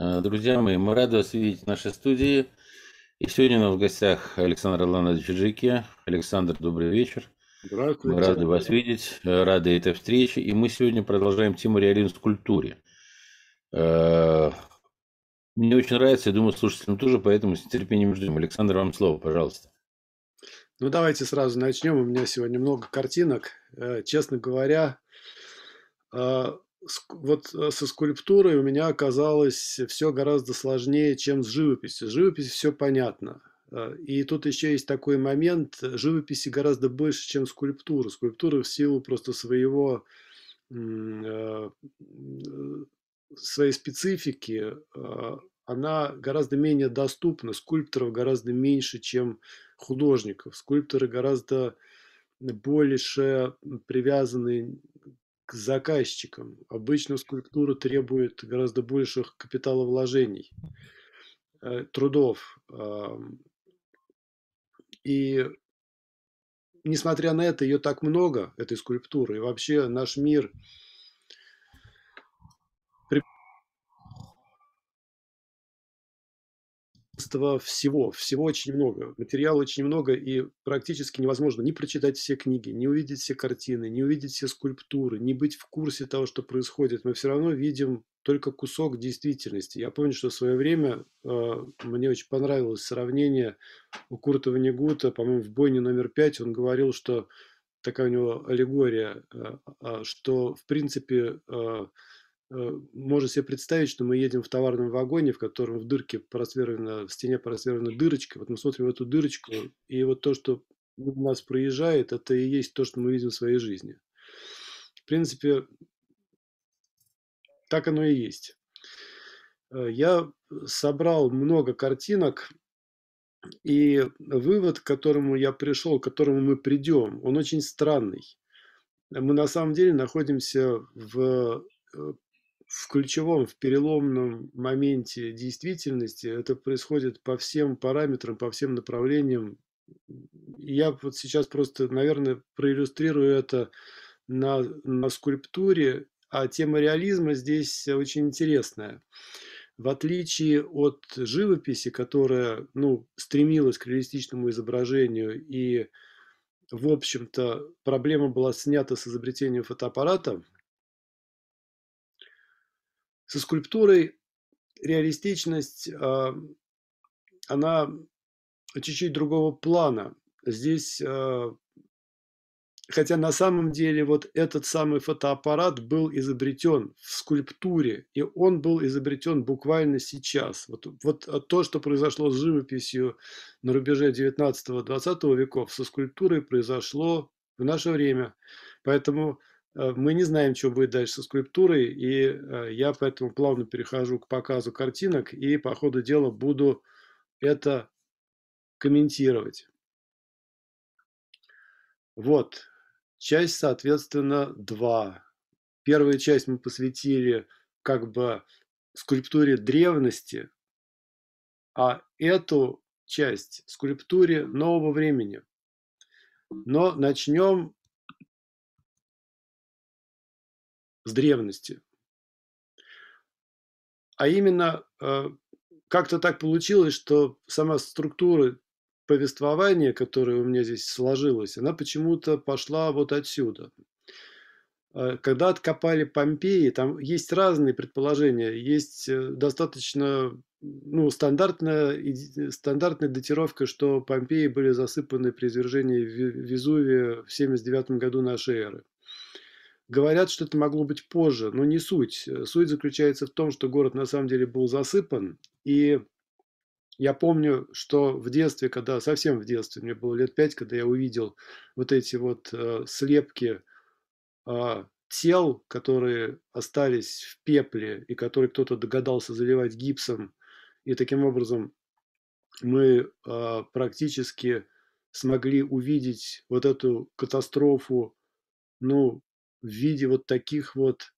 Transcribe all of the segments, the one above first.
Э, друзья мои, мы рады вас видеть в нашей студии. И сегодня у нас в гостях Александр Орланович Жики. Александр, добрый вечер. Здравствуйте. Мы рады вас видеть, э, рады этой встрече. И мы сегодня продолжаем тему реализм в культуре. Э, мне очень нравится, я думаю, слушателям тоже, поэтому с нетерпением ждем. Александр, вам слово, пожалуйста. Ну, давайте сразу начнем. У меня сегодня много картинок. Честно говоря, вот э, со скульптурой у меня оказалось все гораздо сложнее, чем с живописью. С живописью все понятно. Э, и тут еще есть такой момент, живописи гораздо больше, чем скульптура. Скульптура в силу просто своего, э, своей специфики, она гораздо менее доступна. Скульпторов гораздо меньше, чем художников. Скульпторы гораздо больше привязаны к заказчикам. Обычно скульптура требует гораздо больших капиталовложений, э, трудов. И несмотря на это, ее так много, этой скульптуры. И вообще наш мир количество всего, всего очень много, материала очень много, и практически невозможно не прочитать все книги, не увидеть все картины, не увидеть все скульптуры, не быть в курсе того, что происходит. Мы все равно видим только кусок действительности. Я помню, что в свое время э, мне очень понравилось сравнение у Курта Ванигута, по-моему, в «Бойне номер пять» он говорил, что такая у него аллегория, э, э, что, в принципе, Э, можно себе представить, что мы едем в товарном вагоне, в котором в дырке просверлена, в стене просверлена дырочка. Вот мы смотрим в эту дырочку, и вот то, что у нас проезжает, это и есть то, что мы видим в своей жизни. В принципе, так оно и есть. Э, я собрал много картинок, и вывод, к которому я пришел, к которому мы придем, он очень странный. Мы на самом деле находимся в э, в ключевом, в переломном моменте действительности это происходит по всем параметрам, по всем направлениям. Я вот сейчас просто, наверное, проиллюстрирую это на, на скульптуре, а тема реализма здесь очень интересная. В отличие от живописи, которая ну, стремилась к реалистичному изображению и, в общем-то, проблема была снята с изобретением фотоаппарата – со скульптурой реалистичность, а, она чуть-чуть другого плана. Здесь, а, хотя на самом деле вот этот самый фотоаппарат был изобретен в скульптуре, и он был изобретен буквально сейчас. Вот, вот то, что произошло с живописью на рубеже 19-20 веков, со скульптурой произошло в наше время. Поэтому мы не знаем, что будет дальше со скульптурой, и э, я поэтому плавно перехожу к показу картинок и по ходу дела буду это комментировать. Вот, часть, соответственно, 2. Первую часть мы посвятили как бы скульптуре древности, а эту часть скульптуре нового времени. Но начнем с древности. А именно, э, как-то так получилось, что сама структура повествования, которая у меня здесь сложилась, она почему-то пошла вот отсюда. Э, когда откопали Помпеи, там есть разные предположения. Есть э, достаточно ну, стандартная, стандартная датировка, что Помпеи были засыпаны при извержении Везувия в 79 году нашей эры. Говорят, что это могло быть позже, но не суть. Суть заключается в том, что город на самом деле был засыпан. И я помню, что в детстве, когда совсем в детстве, мне было лет пять, когда я увидел вот эти вот э, слепки э, тел, которые остались в пепле и которые кто-то догадался заливать гипсом. И таким образом мы э, практически смогли увидеть вот эту катастрофу, ну, в виде вот таких вот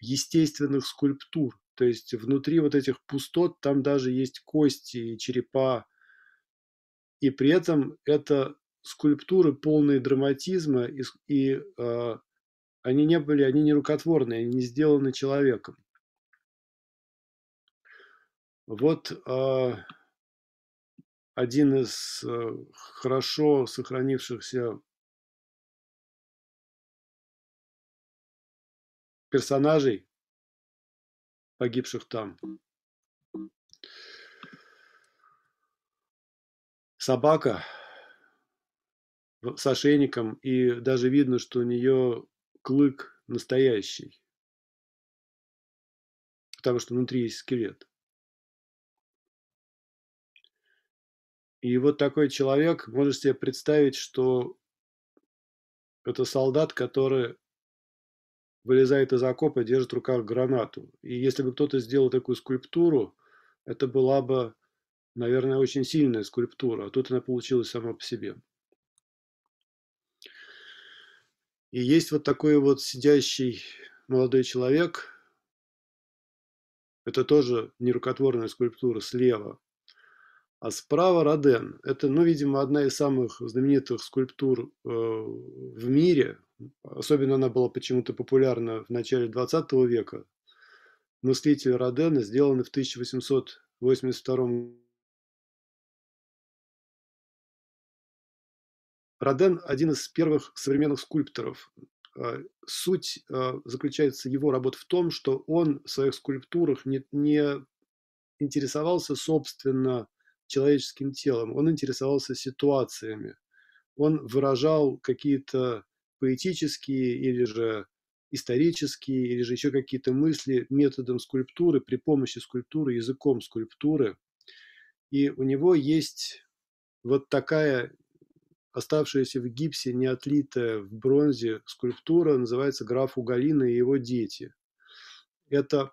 естественных скульптур. То есть внутри вот этих пустот там даже есть кости и черепа. И при этом это скульптуры полные драматизма, и, и э, они не были, они не рукотворные, они не сделаны человеком. Вот э, один из э, хорошо сохранившихся персонажей, погибших там. Собака с ошейником, и даже видно, что у нее клык настоящий, потому что внутри есть скелет. И вот такой человек, можешь себе представить, что это солдат, который вылезает из окопа, держит в руках гранату. И если бы кто-то сделал такую скульптуру, это была бы, наверное, очень сильная скульптура, а тут она получилась сама по себе. И есть вот такой вот сидящий молодой человек, это тоже нерукотворная скульптура слева, а справа Роден. Это, ну, видимо, одна из самых знаменитых скульптур э, в мире. Особенно она была почему-то популярна в начале 20 века. Мыслитель Родена, сделанный в 1882 Роден – один из первых современных скульпторов. Э, суть э, заключается его работ в том, что он в своих скульптурах не, не интересовался, собственно, человеческим телом, он интересовался ситуациями, он выражал какие-то поэтические или же исторические, или же еще какие-то мысли методом скульптуры, при помощи скульптуры, языком скульптуры. И у него есть вот такая оставшаяся в гипсе, не отлитая в бронзе скульптура, называется «Граф Уголина и его дети». Это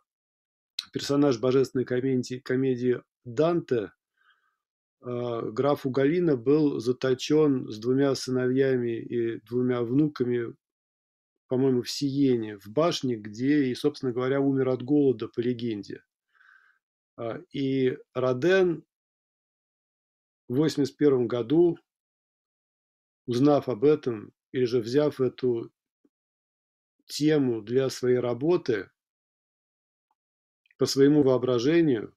персонаж божественной комедии, комедии Данте, граф Уголина был заточен с двумя сыновьями и двумя внуками, по-моему, в Сиене, в башне, где и, собственно говоря, умер от голода, по легенде. А, и Роден в 1981 году, узнав об этом, или же взяв эту тему для своей работы, по своему воображению,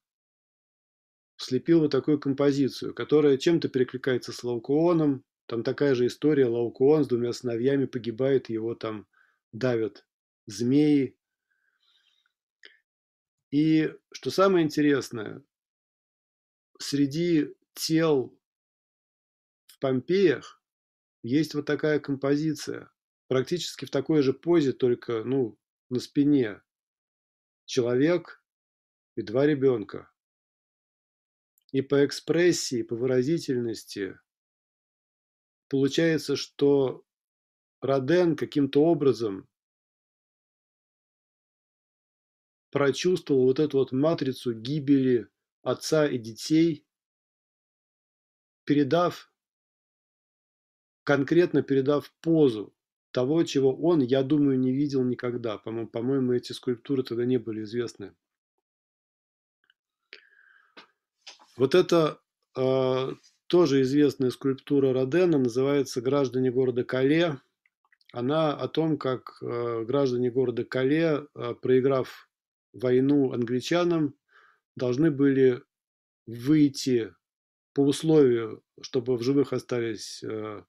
слепил вот такую композицию, которая чем-то перекликается с Лаукуоном. Там такая же история. Лаукуон с двумя сыновьями погибает, его там давят змеи. И что самое интересное, среди тел в Помпеях есть вот такая композиция, практически в такой же позе, только ну, на спине. Человек и два ребенка и по экспрессии, по выразительности получается, что Роден каким-то образом прочувствовал вот эту вот матрицу гибели отца и детей, передав, конкретно передав позу того, чего он, я думаю, не видел никогда. По-моему, по-моему эти скульптуры тогда не были известны. Вот это э, тоже известная скульптура Родена, называется «Граждане города Кале». Она о том, как э, граждане города Кале, э, проиграв войну англичанам, должны были выйти по условию, чтобы в живых остались э,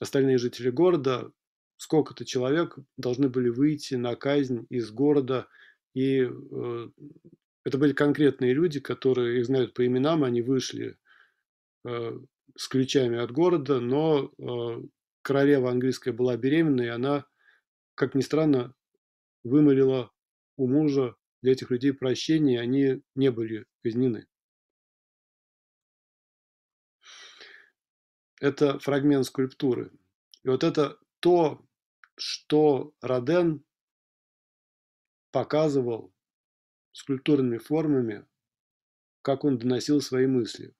остальные жители города, сколько-то человек должны были выйти на казнь из города и это были конкретные люди, которые их знают по именам, они вышли э, с ключами от города, но э, королева английская была беременна, и она, как ни странно, вымолила у мужа для этих людей прощение, и они не были казнены. Это фрагмент скульптуры. И вот это то, что Роден показывал скульптурными формами, как он доносил свои мысли.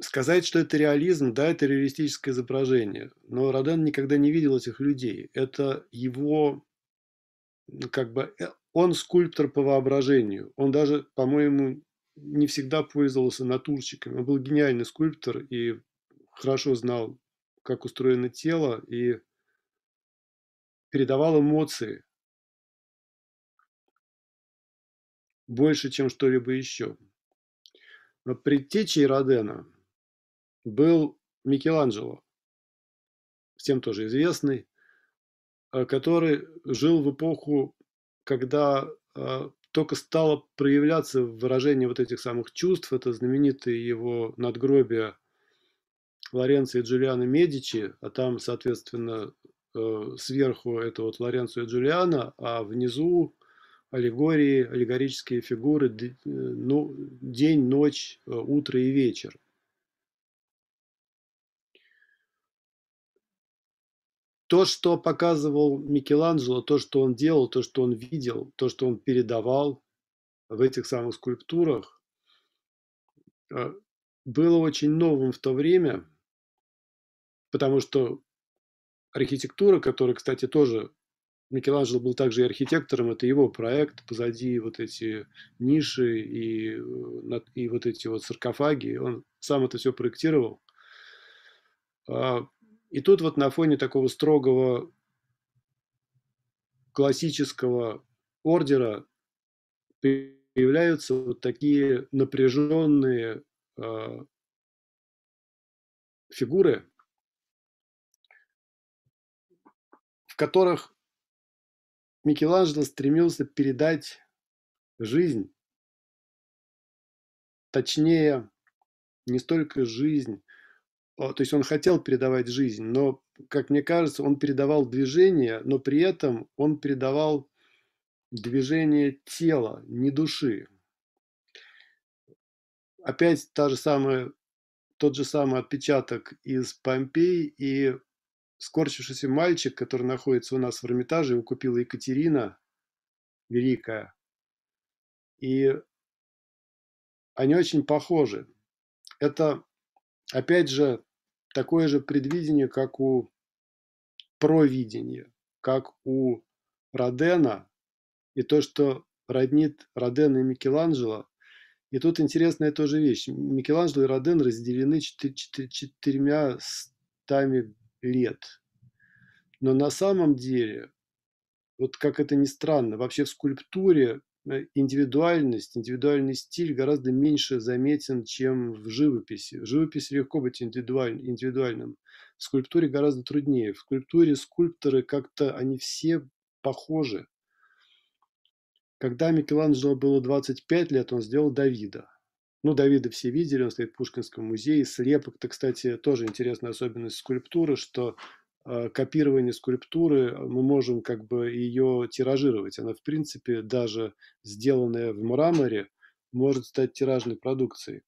Сказать, что это реализм, да, это реалистическое изображение, но Роден никогда не видел этих людей. Это его, как бы, э, он скульптор по воображению. Он даже, по-моему, не всегда пользовался натурщиками. Он был гениальный скульптор и хорошо знал, как устроено тело, и передавал эмоции больше, чем что-либо еще. Предтечей Родена был Микеланджело, всем тоже известный, э, который жил в эпоху, когда э, только стало проявляться выражение вот этих самых чувств, это знаменитые его надгробия Лоренцо и Джулиана Медичи, а там, соответственно, э, сверху это вот Лоренцо и Джулиана, а внизу аллегории, аллегорические фигуры, ну, день, ночь, утро и вечер. то, что показывал Микеланджело, то, что он делал, то, что он видел, то, что он передавал в этих самых скульптурах, э, было очень новым в то время, потому что архитектура, которая, кстати, тоже Микеланджело был также и архитектором, это его проект, позади вот эти ниши и, э, и вот эти вот саркофаги, он сам это все проектировал. А, и тут вот на фоне такого строгого классического ордера появляются вот такие напряженные э, фигуры, в которых Микеланджело стремился передать жизнь, точнее, не столько жизнь, то есть он хотел передавать жизнь, но, как мне кажется, он передавал движение, но при этом он передавал движение тела, не души. Опять та же самая, тот же самый отпечаток из Помпей и скорчившийся мальчик, который находится у нас в Эрмитаже, его купила Екатерина Великая. И они очень похожи. Это, опять же, такое же предвидение, как у провидения, как у Родена, и то, что роднит Родена и Микеланджело. И тут интересная тоже вещь. Микеланджело и Роден разделены четырьмя стами лет. Но на самом деле, вот как это ни странно, вообще в скульптуре Э, индивидуальность, индивидуальный стиль гораздо меньше заметен, чем в живописи. В живописи легко быть индивидуаль, индивидуальным. В скульптуре гораздо труднее. В скульптуре скульпторы как-то, они все похожи. Когда Микеланджело было 25 лет, он сделал Давида. Ну, Давида все видели, он стоит в Пушкинском музее. Слепок, это, кстати, тоже интересная особенность скульптуры, что Э, копирование скульптуры, мы можем как бы ее тиражировать. Она, в принципе, даже сделанная в мраморе, может стать тиражной продукцией.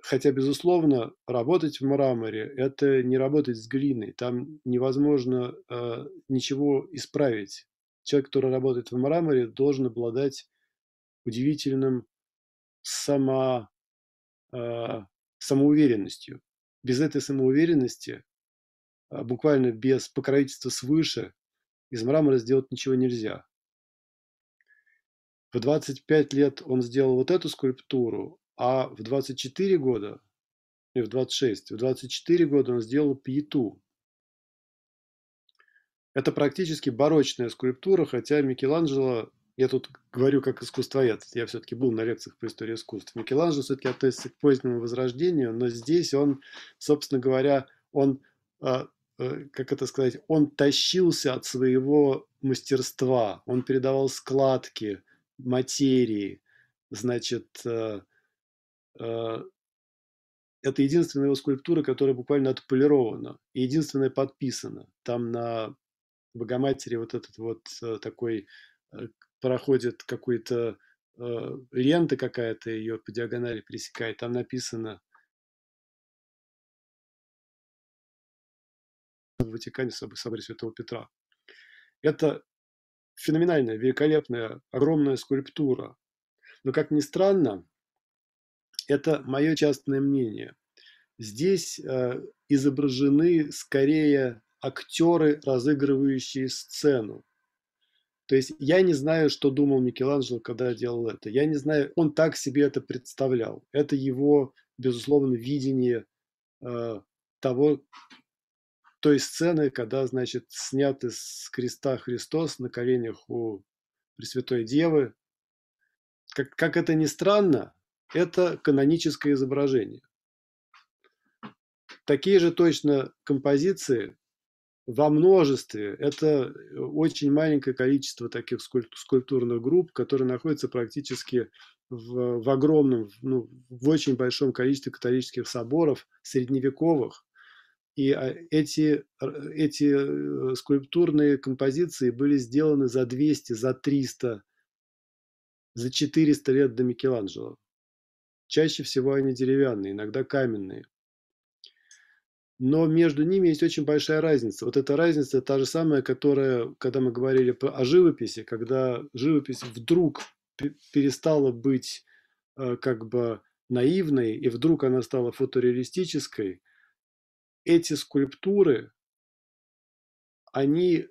Хотя, безусловно, работать в мраморе – это не работать с глиной. Там невозможно э, ничего исправить. Человек, который работает в мраморе, должен обладать удивительным само, э, самоуверенностью. Без этой самоуверенности а, буквально без покровительства свыше из мрамора сделать ничего нельзя. В 25 лет он сделал вот эту скульптуру, а в 24 года, и в 26, в 24 года он сделал пьету. Это практически барочная скульптура, хотя Микеланджело, я тут говорю как искусствовед, я все-таки был на лекциях по истории искусств. Микеланджело все-таки относится к позднему возрождению, но здесь он, собственно говоря, он а, Э, как это сказать, он тащился от своего мастерства, он передавал складки материи, значит, э, э, это единственная его скульптура, которая буквально отполирована и единственная подписана. Там на Богоматери вот этот вот такой проходит какой-то лента какая-то ее по диагонали пересекает, там написано в Ватикане соборе Святого Петра. Это феноменальная, великолепная, огромная скульптура. Но, как ни странно, это мое частное мнение. Здесь э, изображены скорее актеры, разыгрывающие сцену. То есть я не знаю, что думал Микеланджело, когда делал это. Я не знаю, он так себе это представлял. Это его, безусловно, видение э, того, той сцены, когда, значит, снят из креста Христос на коленях у Пресвятой Девы, как, как это ни странно, это каноническое изображение. Такие же точно композиции во множестве. Это очень маленькое количество таких скульптурных групп, которые находятся практически в, в огромном, ну, в очень большом количестве католических соборов средневековых. И а, эти, эти э, скульптурные композиции были сделаны за 200, за 300, за 400 лет до Микеланджело. Чаще всего они деревянные, иногда каменные. Но между ними есть очень большая разница. Вот эта разница та же самая, которая, когда мы говорили о живописи, когда живопись вдруг перестала быть э, как бы наивной, и вдруг она стала фотореалистической, эти скульптуры, они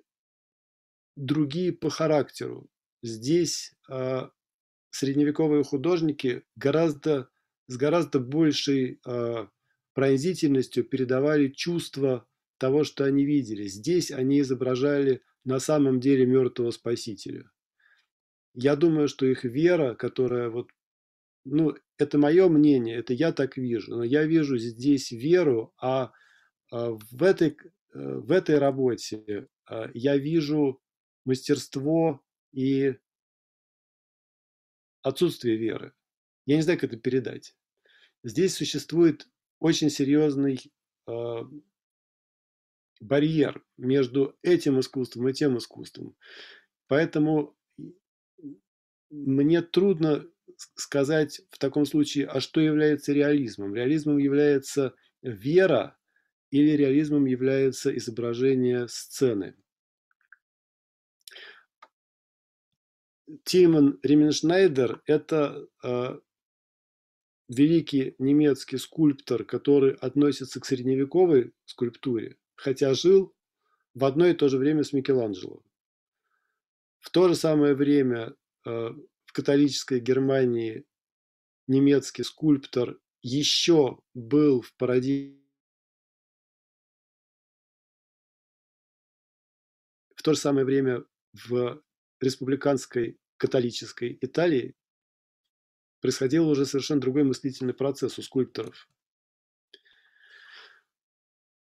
другие по характеру. Здесь э, средневековые художники гораздо, с гораздо большей э, пронзительностью передавали чувства того, что они видели. Здесь они изображали на самом деле мертвого спасителя. Я думаю, что их вера, которая вот, ну, это мое мнение, это я так вижу, но я вижу здесь веру, а, а в этой, э, в этой работе а, я вижу мастерство и отсутствие веры. Я не знаю, как это передать. Здесь существует очень серьезный э, барьер между этим искусством и тем искусством. Поэтому мне трудно сказать в таком случае, а что является реализмом. Реализмом является вера или реализмом является изображение сцены. Тимон Ременшнайдер – это э, великий немецкий скульптор, который относится к средневековой скульптуре, хотя жил в одно и то же время с Микеланджело. В то же самое время э, в католической Германии немецкий скульптор еще был в парадигме в то же самое время в республиканской католической Италии происходил уже совершенно другой мыслительный процесс у скульпторов.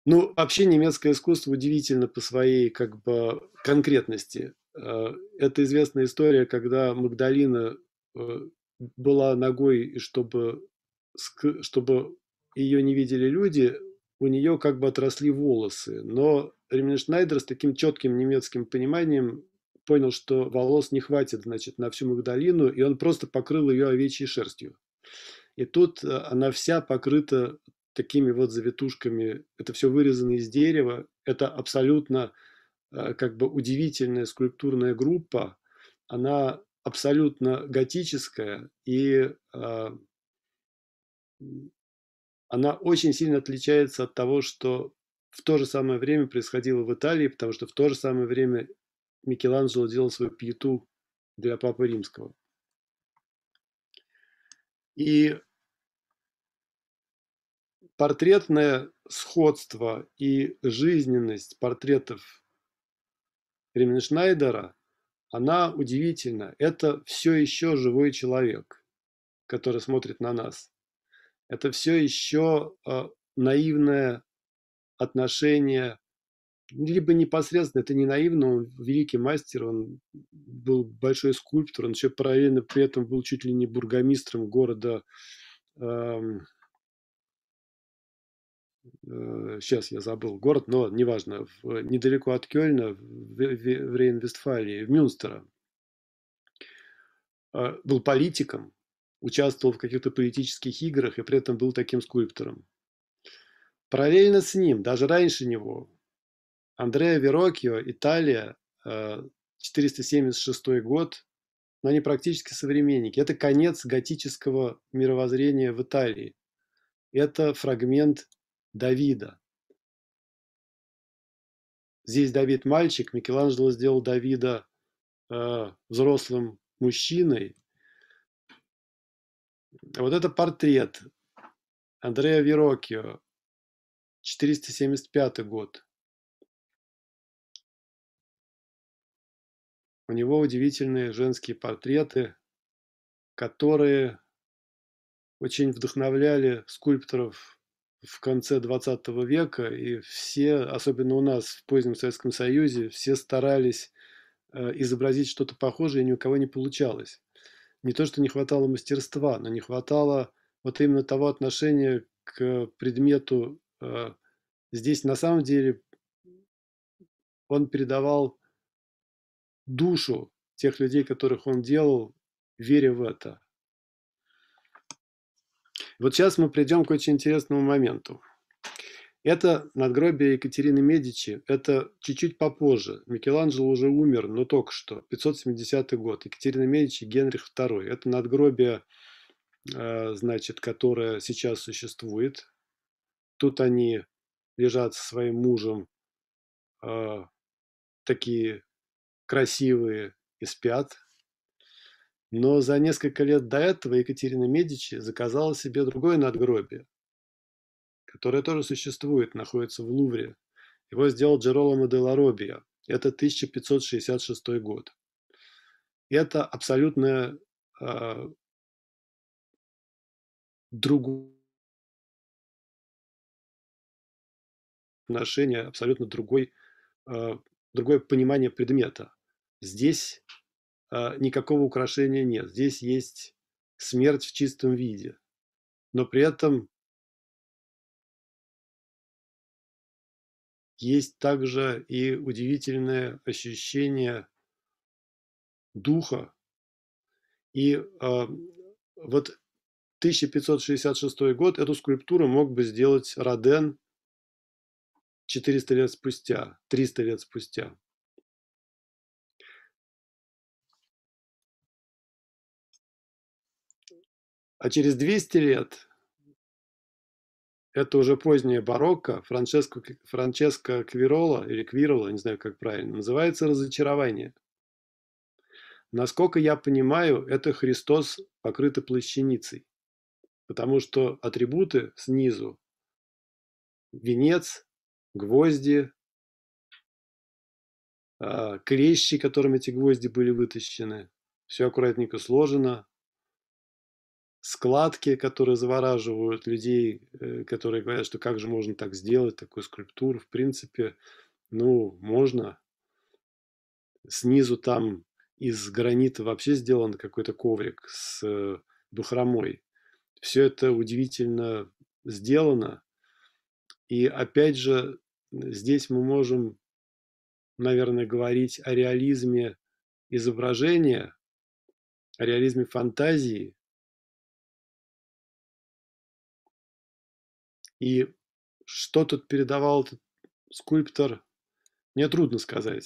Ну, вообще немецкое искусство удивительно по своей как бы конкретности. Э, это известная история, когда Магдалина э, была ногой, и чтобы, чтобы ее не видели люди, у нее как бы отросли волосы. Но Ремншнайдер с таким четким немецким пониманием понял, что волос не хватит, значит, на всю Магдалину, и он просто покрыл ее овечьей шерстью. И тут э, она вся покрыта такими вот завитушками. Это все вырезано из дерева. Это абсолютно э, как бы удивительная скульптурная группа. Она абсолютно готическая и э, она очень сильно отличается от того, что в то же самое время происходило в Италии, потому что в то же самое время Микеланджело делал свою пьету для Папы Римского. И портретное сходство и жизненность портретов Ремншнайдера, она удивительна. Это все еще живой человек, который смотрит на нас. Это все еще э, наивное отношение либо непосредственно, это не наивно, он великий мастер, он был большой скульптор, он еще параллельно при этом был чуть ли не бургомистром города, эм, э, сейчас я забыл город, но неважно, в, недалеко от Кёльна, в, в, в Рейн-Вестфалии, в Мюнстера. Э, был политиком, участвовал в каких-то политических играх и при этом был таким скульптором. Параллельно с ним, даже раньше него, Андреа Верокио, Италия, 476 э, год, но они практически современники. Это конец готического мировоззрения в Италии. Это фрагмент Давида. Здесь Давид мальчик, Микеланджело сделал Давида э, взрослым мужчиной. Вот это портрет Андреа Верокио, 475 год. У него удивительные женские портреты. которые очень вдохновляли скульпторов в конце 20 века, и все, особенно у нас в позднем Советском Союзе, все старались э, изобразить что-то похожее, и ни у кого не получалось. Не то, что не хватало мастерства, но не хватало вот именно того отношения к предмету. Э, здесь на самом деле он передавал душу тех людей, которых он делал, веря в это. Вот сейчас мы придем к очень интересному моменту. Это надгробие Екатерины Медичи, это чуть-чуть попозже. Микеланджело уже умер, но только что, 570 год. Екатерина Медичи, Генрих II. Это надгробие, э, значит, которое сейчас существует. Тут они лежат со своим мужем, э, такие красивые и спят. Но за несколько лет до этого Екатерина Медичи заказала себе другое надгробие, которое тоже существует, находится в Лувре. Его сделал Джероломо де Ларобия. Это 1566 год. Это абсолютно э, другое отношение, абсолютно другой, э, другое понимание предмета. Здесь а, никакого украшения нет. Здесь есть смерть в чистом виде. Но при этом есть также и удивительное ощущение духа. И э, вот 1566 год эту скульптуру мог бы сделать Роден 400 лет спустя, 300 лет спустя. А через 200 лет, это уже позднее барокко, Франческо, Франческо Квирола, или Квирола, не знаю, как правильно, называется «Разочарование». Насколько я понимаю, это Христос покрытый плащаницей, потому что атрибуты снизу – венец, гвозди, а, клещи, которыми эти гвозди были вытащены, все аккуратненько сложено, складки, которые завораживают людей, э, которые говорят, что как же можно так сделать, такую скульптуру. В принципе, ну, можно. Снизу там из гранита вообще сделан какой-то коврик с э, бахромой. Все это удивительно сделано. И опять же, здесь мы можем, наверное, говорить о реализме изображения, о реализме фантазии, И что тут передавал этот скульптор, мне трудно сказать.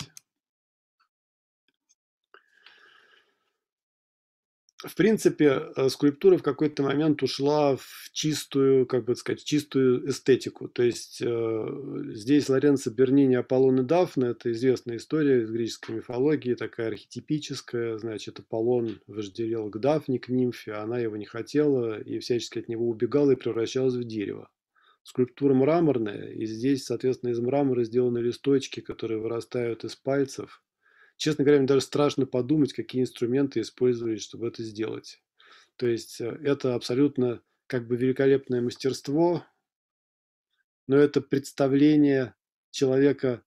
В принципе, э, скульптура в какой-то момент ушла в чистую, как бы сказать, чистую эстетику. То есть э, здесь Лоренцо Бернини Аполлон и Дафна – это известная история из греческой мифологии, такая архетипическая. Значит, Аполлон вожделел к Дафне, к нимфе, она его не хотела и всячески от него убегала и превращалась в дерево скульптура мраморная, и здесь, соответственно, из мрамора сделаны листочки, которые вырастают из пальцев. Честно говоря, мне даже страшно подумать, какие инструменты использовались, чтобы это сделать. То есть э, это абсолютно как бы великолепное мастерство, но это представление человека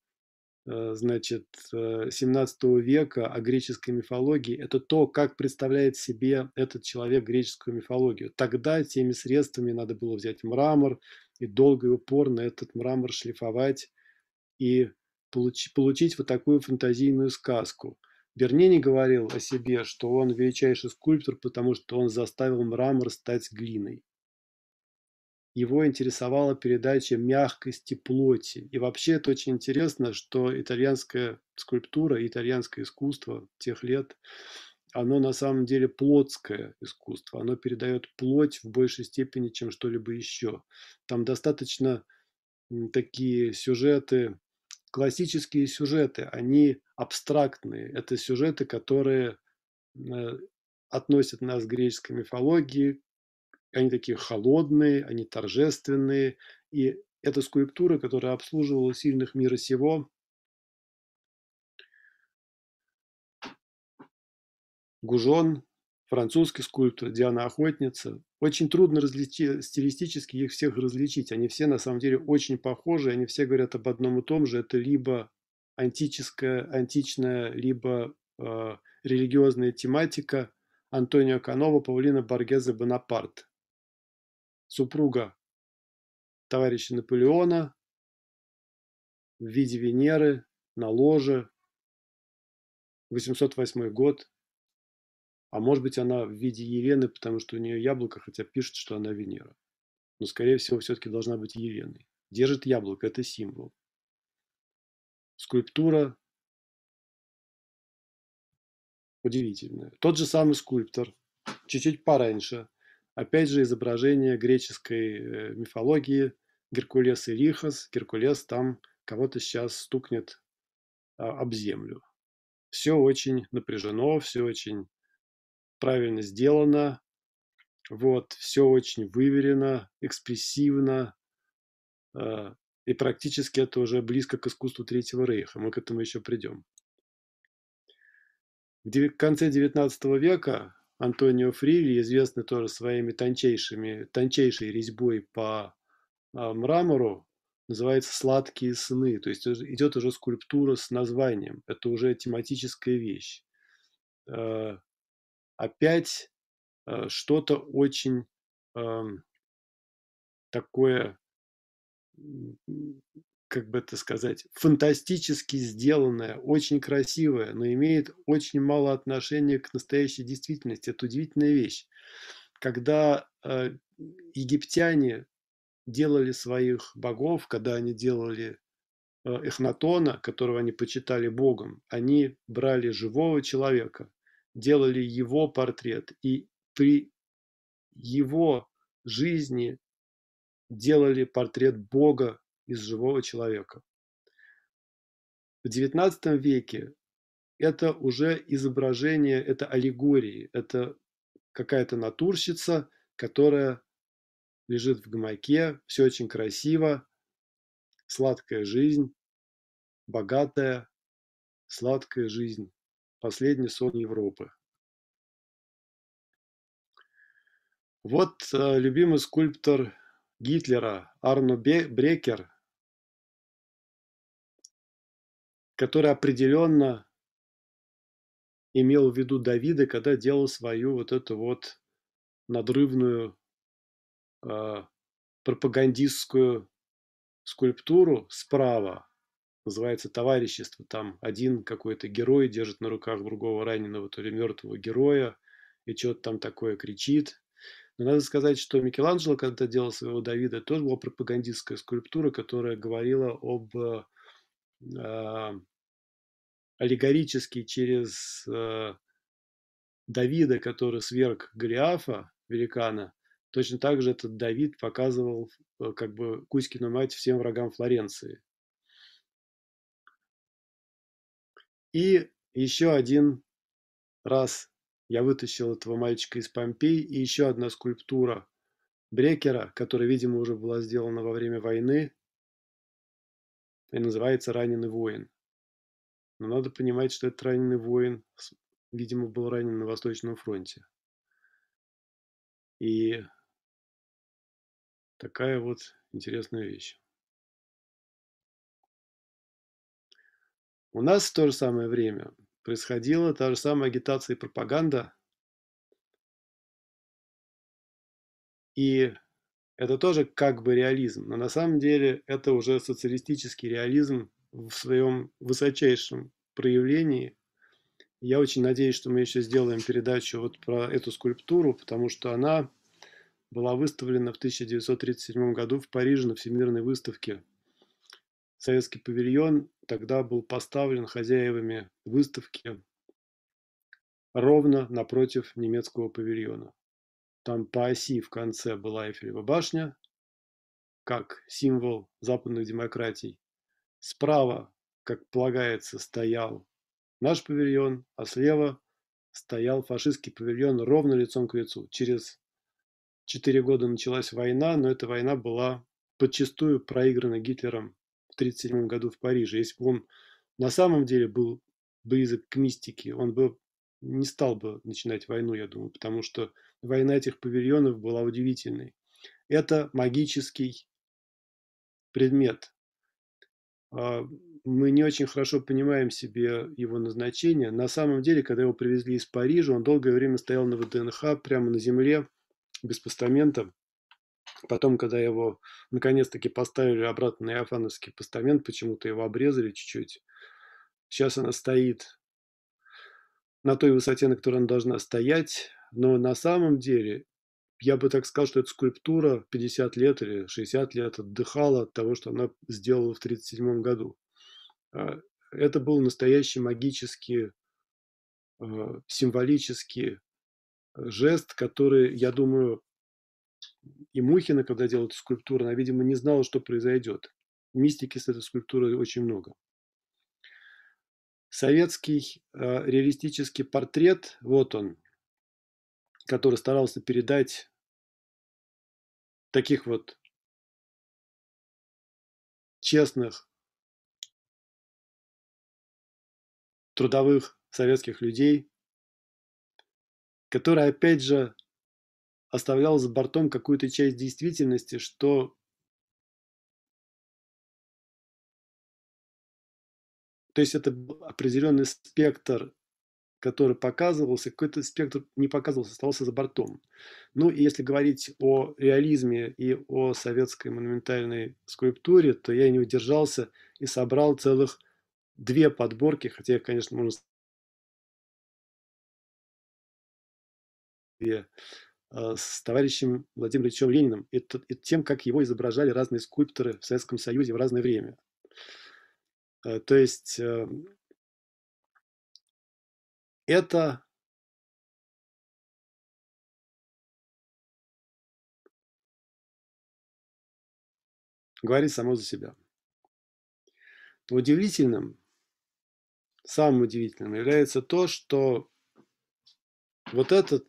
Э, значит, 17 э, века о греческой мифологии, это то, как представляет себе этот человек греческую мифологию. Тогда теми средствами надо было взять мрамор и долго и упорно этот мрамор шлифовать и получ, получить вот такую фантазийную сказку. Бернини говорил о себе, что он величайший скульптор, потому что он заставил мрамор стать глиной его интересовала передача мягкости плоти. И вообще это очень интересно, что итальянская скульптура, итальянское искусство тех лет, оно на самом деле плотское искусство. Оно передает плоть в большей степени, чем что-либо еще. Там достаточно такие сюжеты, классические сюжеты, они абстрактные. Это сюжеты, которые э, относят нас к греческой мифологии, они такие холодные, они торжественные. И эта скульптура, которая обслуживала сильных мира сего, Гужон, французский скульптор, Диана Охотница. Очень трудно различить, стилистически их всех различить. Они все на самом деле очень похожи, они все говорят об одном и том же. Это либо антическая, античная, либо э, религиозная тематика Антонио Канова, Павлина Боргезе Бонапарт. Супруга товарища Наполеона в виде Венеры на ложе, 808 год, а может быть она в виде Елены, потому что у нее яблоко, хотя пишет, что она Венера. Но, скорее всего, все-таки должна быть Еленой. Держит яблоко, это символ. Скульптура удивительная. Тот же самый скульптор, чуть-чуть пораньше, опять же изображение греческой э, мифологии Геркулес и Лихос. Геркулес там кого-то сейчас стукнет а, об землю. Все очень напряжено, все очень правильно сделано, вот, все очень выверено, экспрессивно, э, и практически это уже близко к искусству Третьего Рейха. Мы к этому еще придем. В конце XIX века Антонио Фрили, известный тоже своими тончайшими, тончайшей резьбой по а, мрамору, называется «Сладкие сны». То есть идет уже скульптура с названием. Это уже тематическая вещь. Э, опять э, что-то очень такое, как бы это сказать, фантастически сделанное, очень красивое, но имеет очень мало отношения к настоящей действительности. Это удивительная вещь. Когда э, египтяне делали своих богов, когда они делали э, Эхнатона, которого они почитали богом, они брали живого человека, делали его портрет и при его жизни делали портрет Бога из живого человека. В XIX веке это уже изображение, это аллегории, это какая-то натурщица, которая лежит в гамаке, все очень красиво, сладкая жизнь, богатая, сладкая жизнь, последний сон Европы. Вот э, любимый скульптор Гитлера Арно Брекер, который определенно имел в виду Давида, когда делал свою вот эту вот надрывную э, пропагандистскую скульптуру справа, называется «Товарищество». Там один какой-то герой держит на руках другого раненого, то ли мертвого героя, и что-то там такое кричит. Но надо сказать, что Микеланджело, когда делал своего Давида, тоже была пропагандистская скульптура, которая говорила об э, аллегорически через э, Давида, который сверг Голиафа, великана, Точно так же этот Давид показывал э, как бы Кузькину мать всем врагам Флоренции. И еще один раз я вытащил этого мальчика из Помпей, и еще одна скульптура Брекера, которая, видимо, уже была сделана во время войны, и называется «Раненый воин». Но надо понимать, что этот раненый воин, видимо, был ранен на Восточном фронте. И Такая вот интересная вещь. У нас в то же самое время происходила та же самая агитация и пропаганда. И это тоже как бы реализм, но на самом деле это уже социалистический реализм в своем высочайшем проявлении. Я очень надеюсь, что мы еще сделаем передачу вот про эту скульптуру, потому что она была выставлена в 1937 году в Париже на Всемирной выставке. Советский павильон тогда был поставлен хозяевами выставки ровно напротив немецкого павильона. Там по оси в конце была Эйфелева башня, как символ западных демократий. Справа, как полагается, стоял наш павильон, а слева стоял фашистский павильон ровно лицом к лицу. Через четыре года началась война, но эта война была подчастую проиграна Гитлером 1937 году в Париже. Если бы он на самом деле был близок к мистике, он бы не стал бы начинать войну, я думаю, потому что война этих павильонов была удивительной. Это магический предмет. А, мы не очень хорошо понимаем себе его назначение. На самом деле, когда его привезли из Парижа, он долгое время стоял на ВДНХ прямо на земле, без постамента. Потом, когда его наконец-таки поставили обратно на Иофановский постамент, почему-то его обрезали чуть-чуть. Сейчас она стоит на той высоте, на которой она должна стоять. Но на самом деле, я бы так сказал, что эта скульптура 50 лет или 60 лет отдыхала от того, что она сделала в 1937 году. А, это был настоящий магический, а, символический жест, который, я думаю, и Мухина, когда делала эту скульптуру, она, видимо, не знала, что произойдет. Мистики с этой скульптурой очень много. Советский э, реалистический портрет, вот он, который старался передать таких вот честных, трудовых советских людей, который, опять же, оставлял за бортом какую-то часть действительности, что То есть это был определенный спектр, который показывался, какой-то спектр не показывался, оставался за бортом. Ну и если говорить о реализме и о советской монументальной скульптуре, то я не удержался и собрал целых две подборки, хотя, конечно, можно с товарищем Владимиром Ильичем Лениным и, тем, как его изображали разные скульпторы в Советском Союзе в разное время. А, то есть э, это говорит само за себя. Удивительным, самым удивительным является то, что вот этот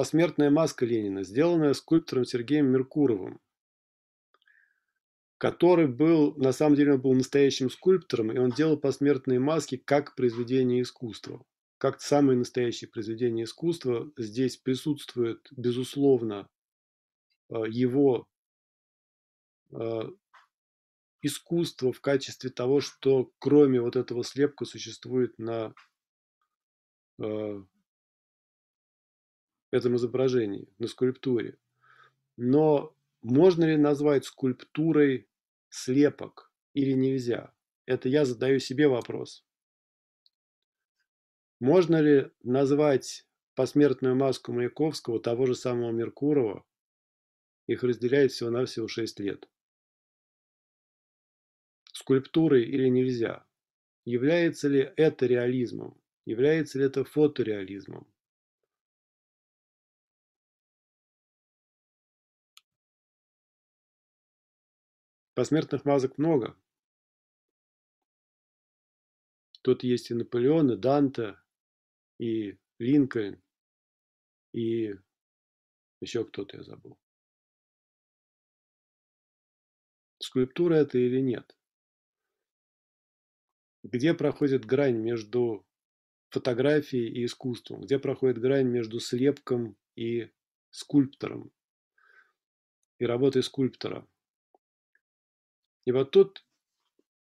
посмертная маска Ленина, сделанная скульптором Сергеем Меркуровым, который был, на самом деле, он был настоящим скульптором, и он делал посмертные маски как произведение искусства. Как самое настоящее произведение искусства, здесь присутствует, безусловно, э, его э, искусство в качестве того, что кроме вот этого слепка существует на э, этом изображении, на скульптуре. Но можно ли назвать скульптурой слепок или нельзя? Это я задаю себе вопрос. Можно ли назвать посмертную маску Маяковского, того же самого Меркурова, их разделяет всего-навсего 6 лет, скульптурой или нельзя? Является ли это реализмом? Является ли это фотореализмом? Посмертных мазок много. Тут есть и Наполеон, и Данте, и Линкольн, и еще кто-то я забыл. Скульптура это или нет? Где проходит грань между фотографией и искусством? Где проходит грань между слепком и скульптором? И работой скульптора? И вот тут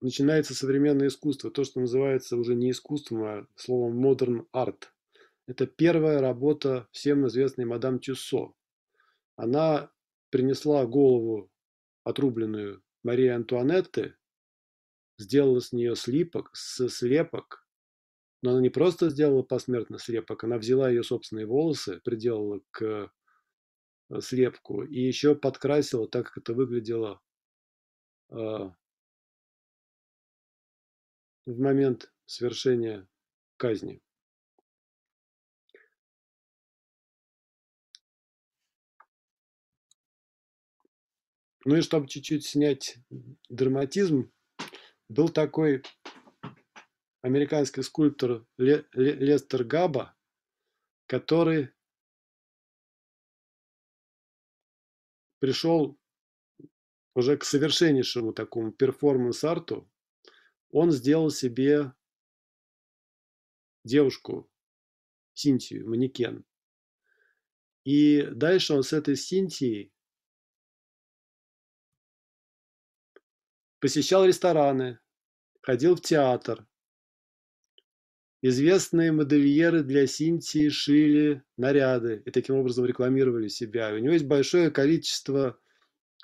начинается современное искусство, то, что называется уже не искусством, а словом modern art. Это первая работа всем известной мадам Тюссо. Она принесла голову отрубленную Марии Антуанетты, сделала с нее слипок, с слепок, но она не просто сделала посмертно слепок, она взяла ее собственные волосы, приделала к э, слепку и еще подкрасила так, как это выглядело в момент свершения казни. Ну и чтобы чуть-чуть снять драматизм, был такой американский скульптор Лестер Габа, который пришел уже к совершеннейшему такому перформанс-арту, он сделал себе девушку Синтию, манекен. И дальше он с этой Синтией посещал рестораны, ходил в театр. Известные модельеры для Синтии шили наряды и таким образом рекламировали себя. И у него есть большое количество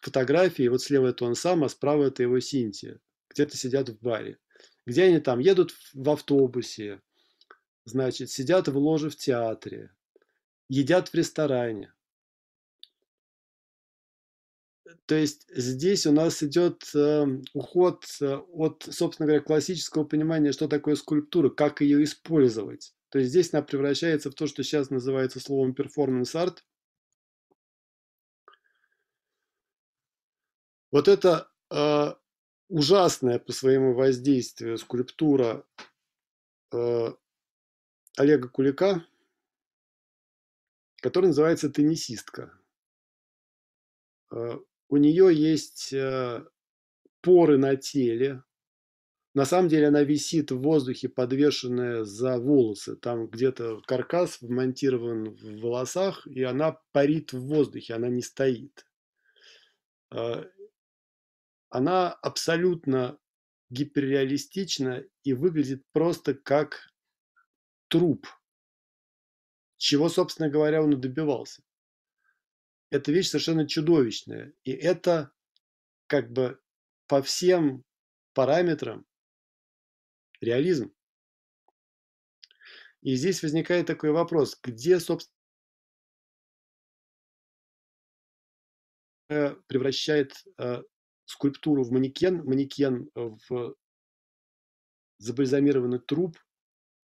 фотографий. Вот слева это он сам, а справа это его Синтия. Где-то сидят в баре. Где они там? Едут в автобусе, значит, сидят в ложе в театре, едят в ресторане. То есть здесь у нас идет э, уход от, собственно говоря, классического понимания, что такое скульптура, как ее использовать. То есть здесь она превращается в то, что сейчас называется словом performance art. Вот это э, ужасная по своему воздействию скульптура э, Олега Кулика, которая называется «Теннисистка». Э, у нее есть э, поры на теле. На самом деле она висит в воздухе, подвешенная за волосы. Там где-то каркас вмонтирован в волосах, и она парит в воздухе, она не стоит. Э, она абсолютно гиперреалистична и выглядит просто как труп. Чего, собственно говоря, он и добивался это вещь совершенно чудовищная. И это как бы по всем параметрам реализм. И здесь возникает такой вопрос, где, собственно, превращает э, скульптуру в манекен, манекен в забальзамированный труп,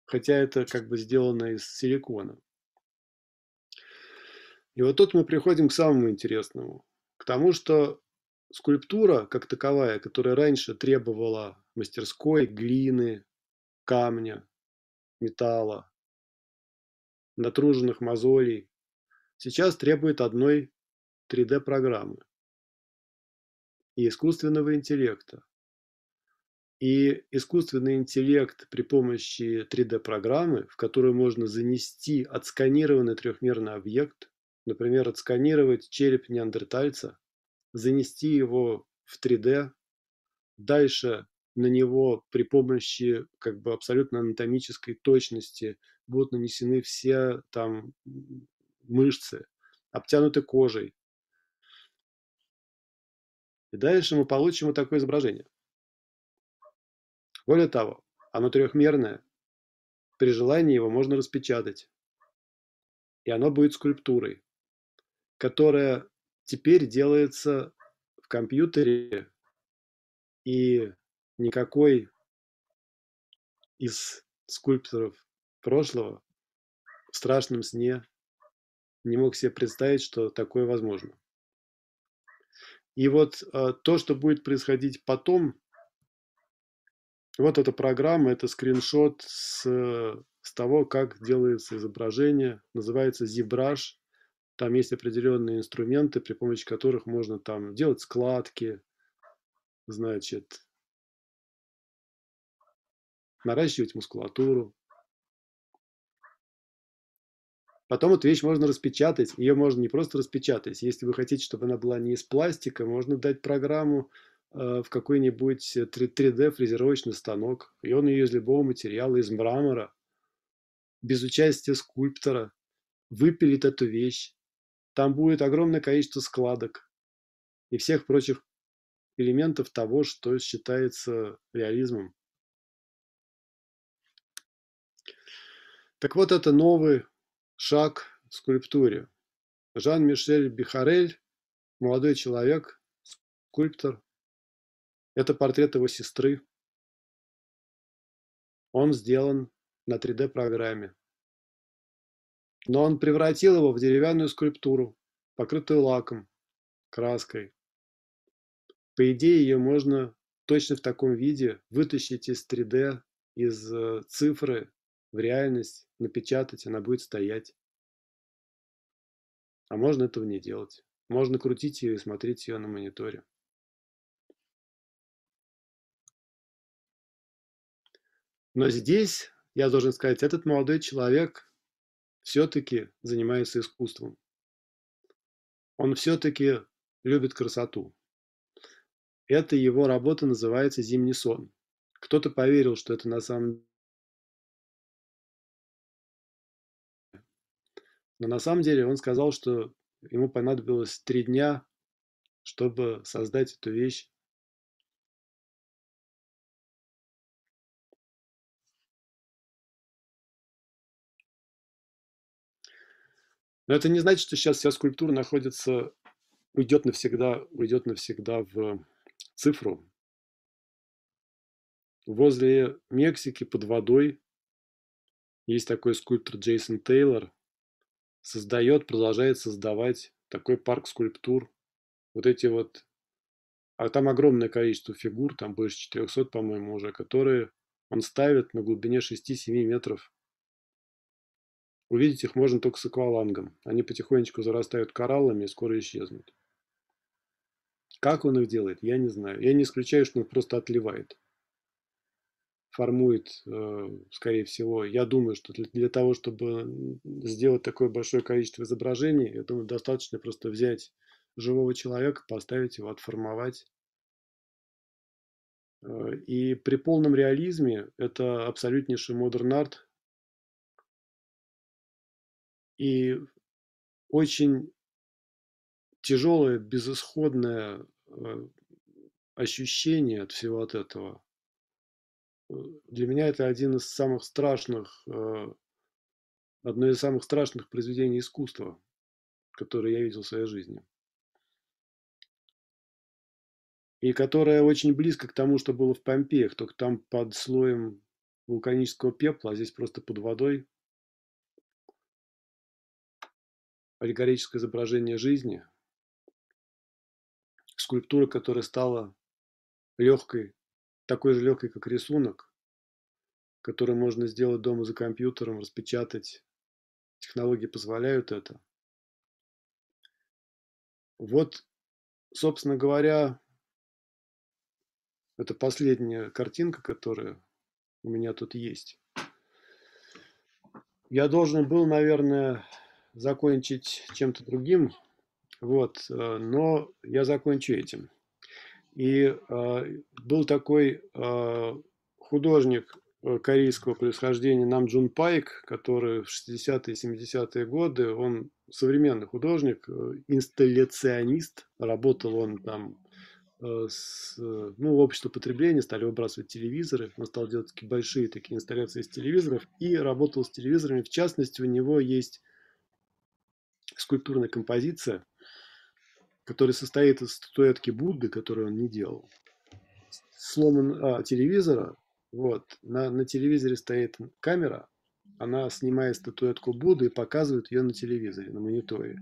хотя это как бы сделано из силикона. И вот тут мы приходим к самому интересному. К тому, что скульптура, как таковая, которая раньше требовала мастерской, глины, камня, металла, натруженных мозолей, сейчас требует одной 3D-программы и искусственного интеллекта. И искусственный интеллект при помощи 3D-программы, в которую можно занести отсканированный трехмерный объект, Например, отсканировать череп неандертальца, занести его в 3D, дальше на него при помощи как бы абсолютно анатомической точности будут нанесены все там мышцы, обтянуты кожей. И дальше мы получим вот такое изображение. Более того, оно трехмерное. При желании его можно распечатать. И оно будет скульптурой которая теперь делается в компьютере, и никакой из скульпторов прошлого в страшном сне не мог себе представить, что такое возможно. И вот э, то, что будет происходить потом, вот эта программа, это скриншот с, с того, как делается изображение, называется ZBrush. Там есть определенные инструменты, при помощи которых можно там делать складки, значит, наращивать мускулатуру. Потом эту вещь можно распечатать. Ее можно не просто распечатать. Если вы хотите, чтобы она была не из пластика, можно дать программу э, в какой-нибудь 3D фрезеровочный станок. И он ее из любого материала, из мрамора, без участия скульптора, выпилит эту вещь. Там будет огромное количество складок и всех прочих элементов того, что считается реализмом. Так вот, это новый шаг в скульптуре. Жан-Мишель Бихарель, молодой человек, скульптор. Это портрет его сестры. Он сделан на 3D-программе но он превратил его в деревянную скульптуру, покрытую лаком, краской. По идее, ее можно точно в таком виде вытащить из 3D, из э, цифры в реальность, напечатать, она будет стоять. А можно этого не делать. Можно крутить ее и смотреть ее на мониторе. Но здесь, я должен сказать, этот молодой человек все-таки занимается искусством. Он все-таки любит красоту. Эта его работа называется «Зимний сон». Кто-то поверил, что это на самом Но на самом деле он сказал, что ему понадобилось три дня, чтобы создать эту вещь. Но это не значит, что сейчас вся скульптура находится, уйдет навсегда, уйдет навсегда в цифру. Возле Мексики под водой есть такой скульптор Джейсон Тейлор. Создает, продолжает создавать такой парк скульптур. Вот эти вот... А там огромное количество фигур, там больше 400, по-моему, уже, которые он ставит на глубине 6-7 метров. Увидеть их можно только с аквалангом. Они потихонечку зарастают кораллами и скоро исчезнут. Как он их делает, я не знаю. Я не исключаю, что он просто отливает. Формует, э, скорее всего. Я думаю, что для, того, чтобы сделать такое большое количество изображений, я думаю, достаточно просто взять живого человека, поставить его, отформовать. Э, и при полном реализме это абсолютнейший модерн арт. И очень тяжелое, безысходное Э, ощущение от всего от этого. Для меня это один из самых страшных, э, одно из самых страшных произведений искусства, которые я видел в своей жизни. И которое очень близко к тому, что было в Помпеях, только там под слоем вулканического пепла, а здесь просто под водой. Аллегорическое изображение жизни – скульптура, которая стала легкой, такой же легкой, как рисунок, который можно сделать дома за компьютером, распечатать. Технологии позволяют это. Вот, собственно говоря, это последняя картинка, которая у меня тут есть. Я должен был, наверное, закончить чем-то другим, вот, э, но я закончу этим. И э, был такой э, художник э, корейского происхождения Нам Джун Пайк, который в 60-е и 70-е годы, он современный художник, э, инсталляционист, работал он там с, ну, общество потребления, стали выбрасывать телевизоры, он стал делать такие большие такие инсталляции из телевизоров и работал с телевизорами. В частности, у него есть скульптурная композиция, который состоит из статуэтки Будды, которую он не делал, сломан а, телевизора, вот, на, на телевизоре стоит камера, она снимает статуэтку Будды и показывает ее на телевизоре, на мониторе.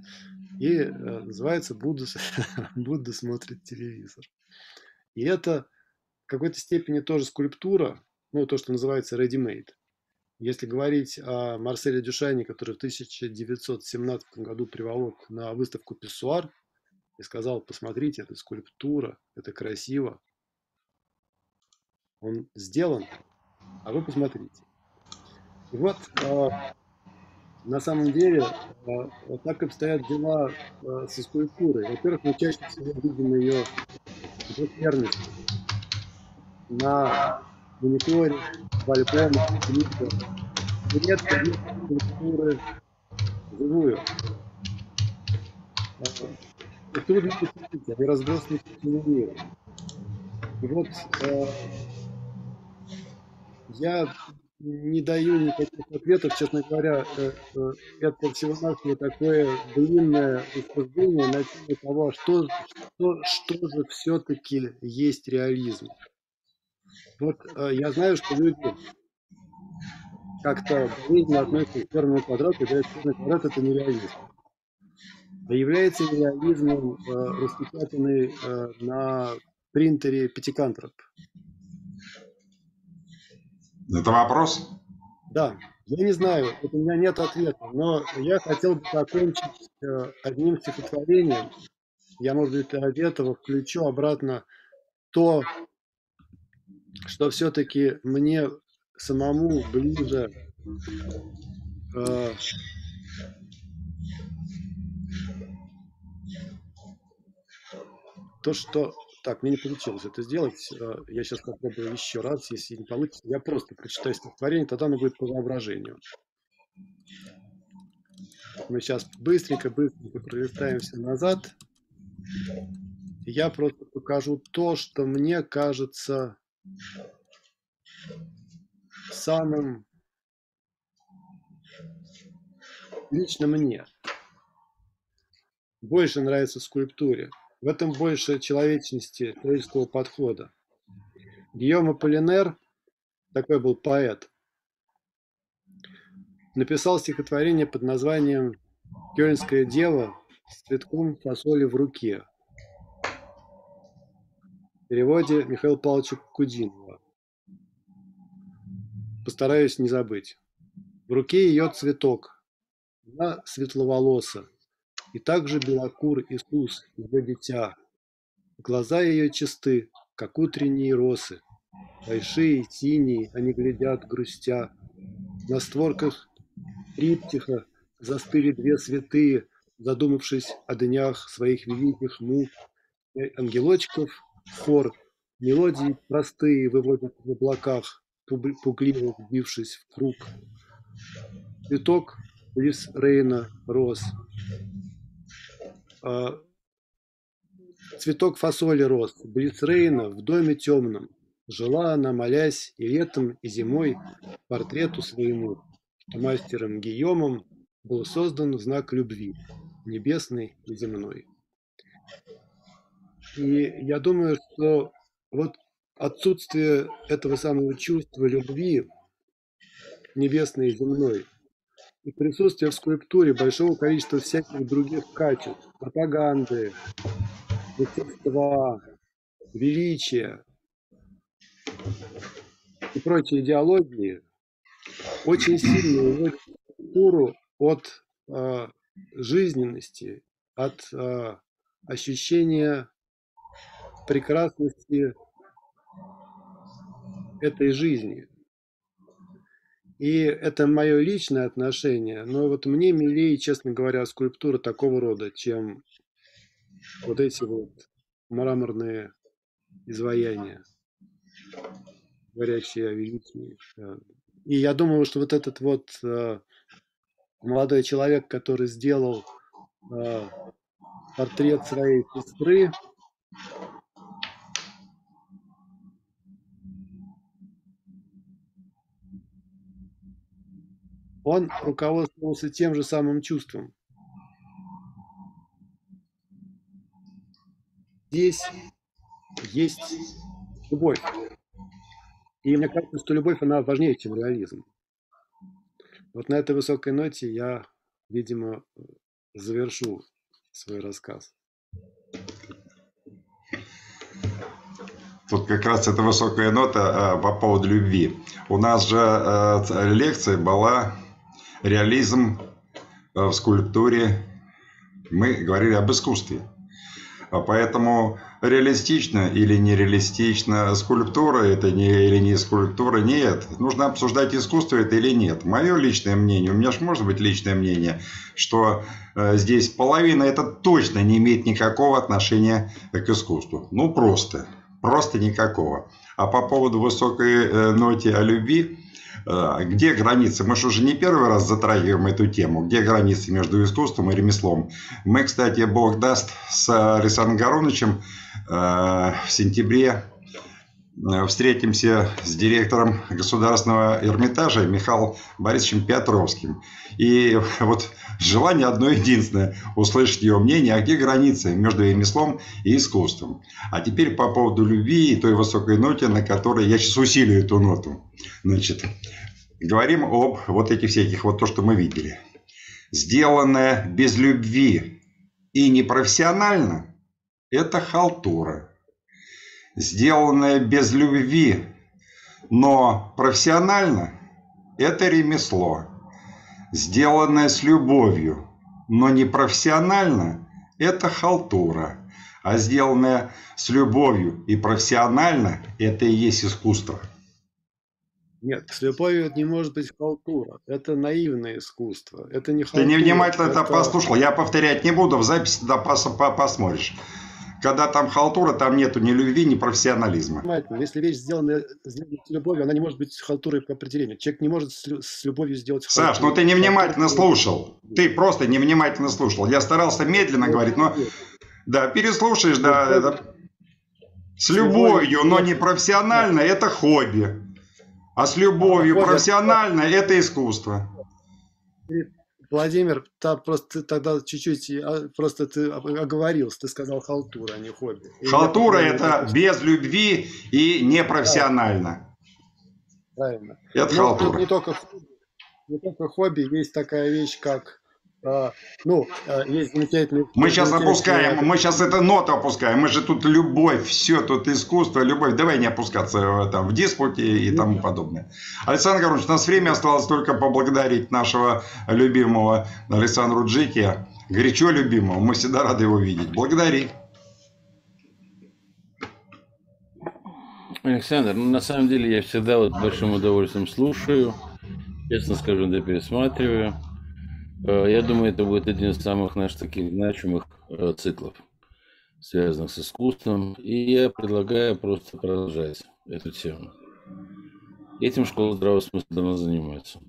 И э, называется Будда, Будда смотрит телевизор. И это в какой-то степени тоже скульптура, ну, то, что называется ready-made. Если говорить о Марселе Дюшане, который в 1917 году приволок на выставку Писсуар, и сказал, посмотрите, это скульптура, это красиво. Он сделан, а вы посмотрите. И вот э, на самом деле э, так обстоят дела э, со скульптурой. Во-первых, мы чаще всего видим ее двухмерность на мониторе, в альбоме, в редко видим скульптуры живую трудно посетить, они разбросаны по всему миру. Вот э, я не даю никаких ответов, честно говоря, э, э, это всего-навсего такое длинное рассуждение на тему того, что, что, что же все-таки есть реализм. Вот э, я знаю, что люди как-то болезненно относятся к черному квадрату, и говорят, черный квадрат это не реализм является реализмом э, распечатанный э, на принтере Пятикантроп? Это вопрос? Да, я не знаю, у меня нет ответа, но я хотел бы закончить э, одним стихотворением. Я, может быть, для этого включу обратно то, что все-таки мне самому ближе э, То, что... Так, мне не получилось это сделать. Э, я сейчас попробую еще раз. Если не получится, я просто прочитаю стихотворение, тогда оно будет по воображению. Мы сейчас быстренько-быстренько пролистаемся назад. Я просто покажу то, что мне кажется самым лично мне больше нравится скульптуре. В этом больше человечности, человеческого подхода. Гийом Аполлинер, такой был поэт, написал стихотворение под названием «Кёльнская дева с цветком фасоли в руке» в переводе Михаила Павловича Кудинова. Постараюсь не забыть. В руке ее цветок, она светловолоса, и также белокур Иисус, ее дитя. Глаза ее чисты, как утренние росы, большие, синие, они глядят, грустя. На створках триптиха застыли две святые, задумавшись о днях своих великих мук. Ангелочков хор, мелодии простые выводят в облаках, пугливо вбившись в круг. Цветок близ Рейна рос. А, цветок фасоли рос близ Рейна в доме темном. Жила она, молясь и летом, и зимой портрету своему мастером Гийомом был создан знак любви, небесной и земной. И я думаю, что вот отсутствие этого самого чувства любви, небесной и земной, и присутствие в скульптуре большого количества всяких других качеств, пропаганды, мастерства, величия и прочие идеологии – очень сильно уводит культуру от э, жизненности, от э, ощущения прекрасности этой жизни. И это мое личное отношение, но вот мне милее, честно говоря, скульптура такого рода, чем вот эти вот мраморные изваяния, говорящие о величии. И я думаю, что вот этот вот э, молодой человек, который сделал э, портрет своей сестры, он руководствовался тем же самым чувством. Здесь есть любовь. И мне кажется, что любовь, она важнее, чем реализм. Вот на этой высокой ноте я, видимо, завершу свой рассказ. Тут как раз эта высокая нота э, по поводу любви. У нас же э, лекция была реализм э, в скульптуре. Мы говорили об искусстве. А поэтому реалистично или нереалистично скульптура это не или не скульптура, нет. Нужно обсуждать искусство это или нет. Мое личное мнение, у меня же может быть личное мнение, что э, здесь половина это точно не имеет никакого отношения к искусству. Ну просто, просто никакого. А по поводу высокой э, ноте о любви, где границы? Мы же уже не первый раз затрагиваем эту тему. Где границы между искусством и ремеслом? Мы, кстати, Бог даст, с Александром Гороновичем э, в сентябре э, встретимся с директором Государственного Эрмитажа Михаилом Борисовичем Петровским. И вот желание одно единственное – услышать его мнение, а где границы между ремеслом и искусством. А теперь по поводу любви и той высокой ноте, на которой я сейчас усилию эту ноту. Значит, говорим об вот этих всяких, вот то, что мы видели. Сделанное без любви и непрофессионально – это халтура. Сделанное без любви, но профессионально – это ремесло сделанное с любовью, но не профессионально, это халтура. А сделанное с любовью и профессионально, это и есть искусство. Нет, с любовью не может быть халтура. Это наивное искусство. Это не халтура. Ты невнимательно это послушал. Я повторять не буду, в записи пос посмотришь. Когда там халтура, там нету ни любви, ни профессионализма. Если вещь сделана, сделана с любовью, она не может быть халтурой по определению. Человек не может с, с любовью сделать халтуру. Саш, ну ты невнимательно слушал. Ты просто невнимательно слушал. Я старался медленно говорить, но... Да, переслушаешь, да. Это... С любовью, но не профессионально, это хобби. А с любовью профессионально это искусство. Владимир, та просто тогда чуть-чуть а, просто ты оговорился, ты сказал халтура, а не хобби. Халтура это без любви и непрофессионально. Правильно. Это Но халтура. Не только, не только хобби, есть такая вещь, как а, ну, а, есть замечательный... Мы сейчас опускаем, мы сейчас это ноту опускаем, мы же тут любовь, все, тут искусство, любовь. Давай не опускаться там, в диспуте и тому подобное. Александр Горович, у нас время осталось только поблагодарить нашего любимого Александру Джики, горячо любимого, мы всегда рады его видеть. Благодари. Александр, ну на самом деле я всегда вот большим удовольствием слушаю, честно скажу, да пересматриваю. Э, я думаю, это будет один из самых наших таких значимых э, циклов, связанных с искусством. И я предлагаю просто продолжать эту тему. Этим школа здравого смысла давно занимается.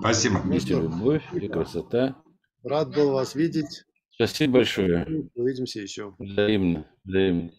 Спасибо. Вместе любовь и красота. Рад был вас видеть. Спасибо большое. Увидимся еще. Взаимно. Взаимно.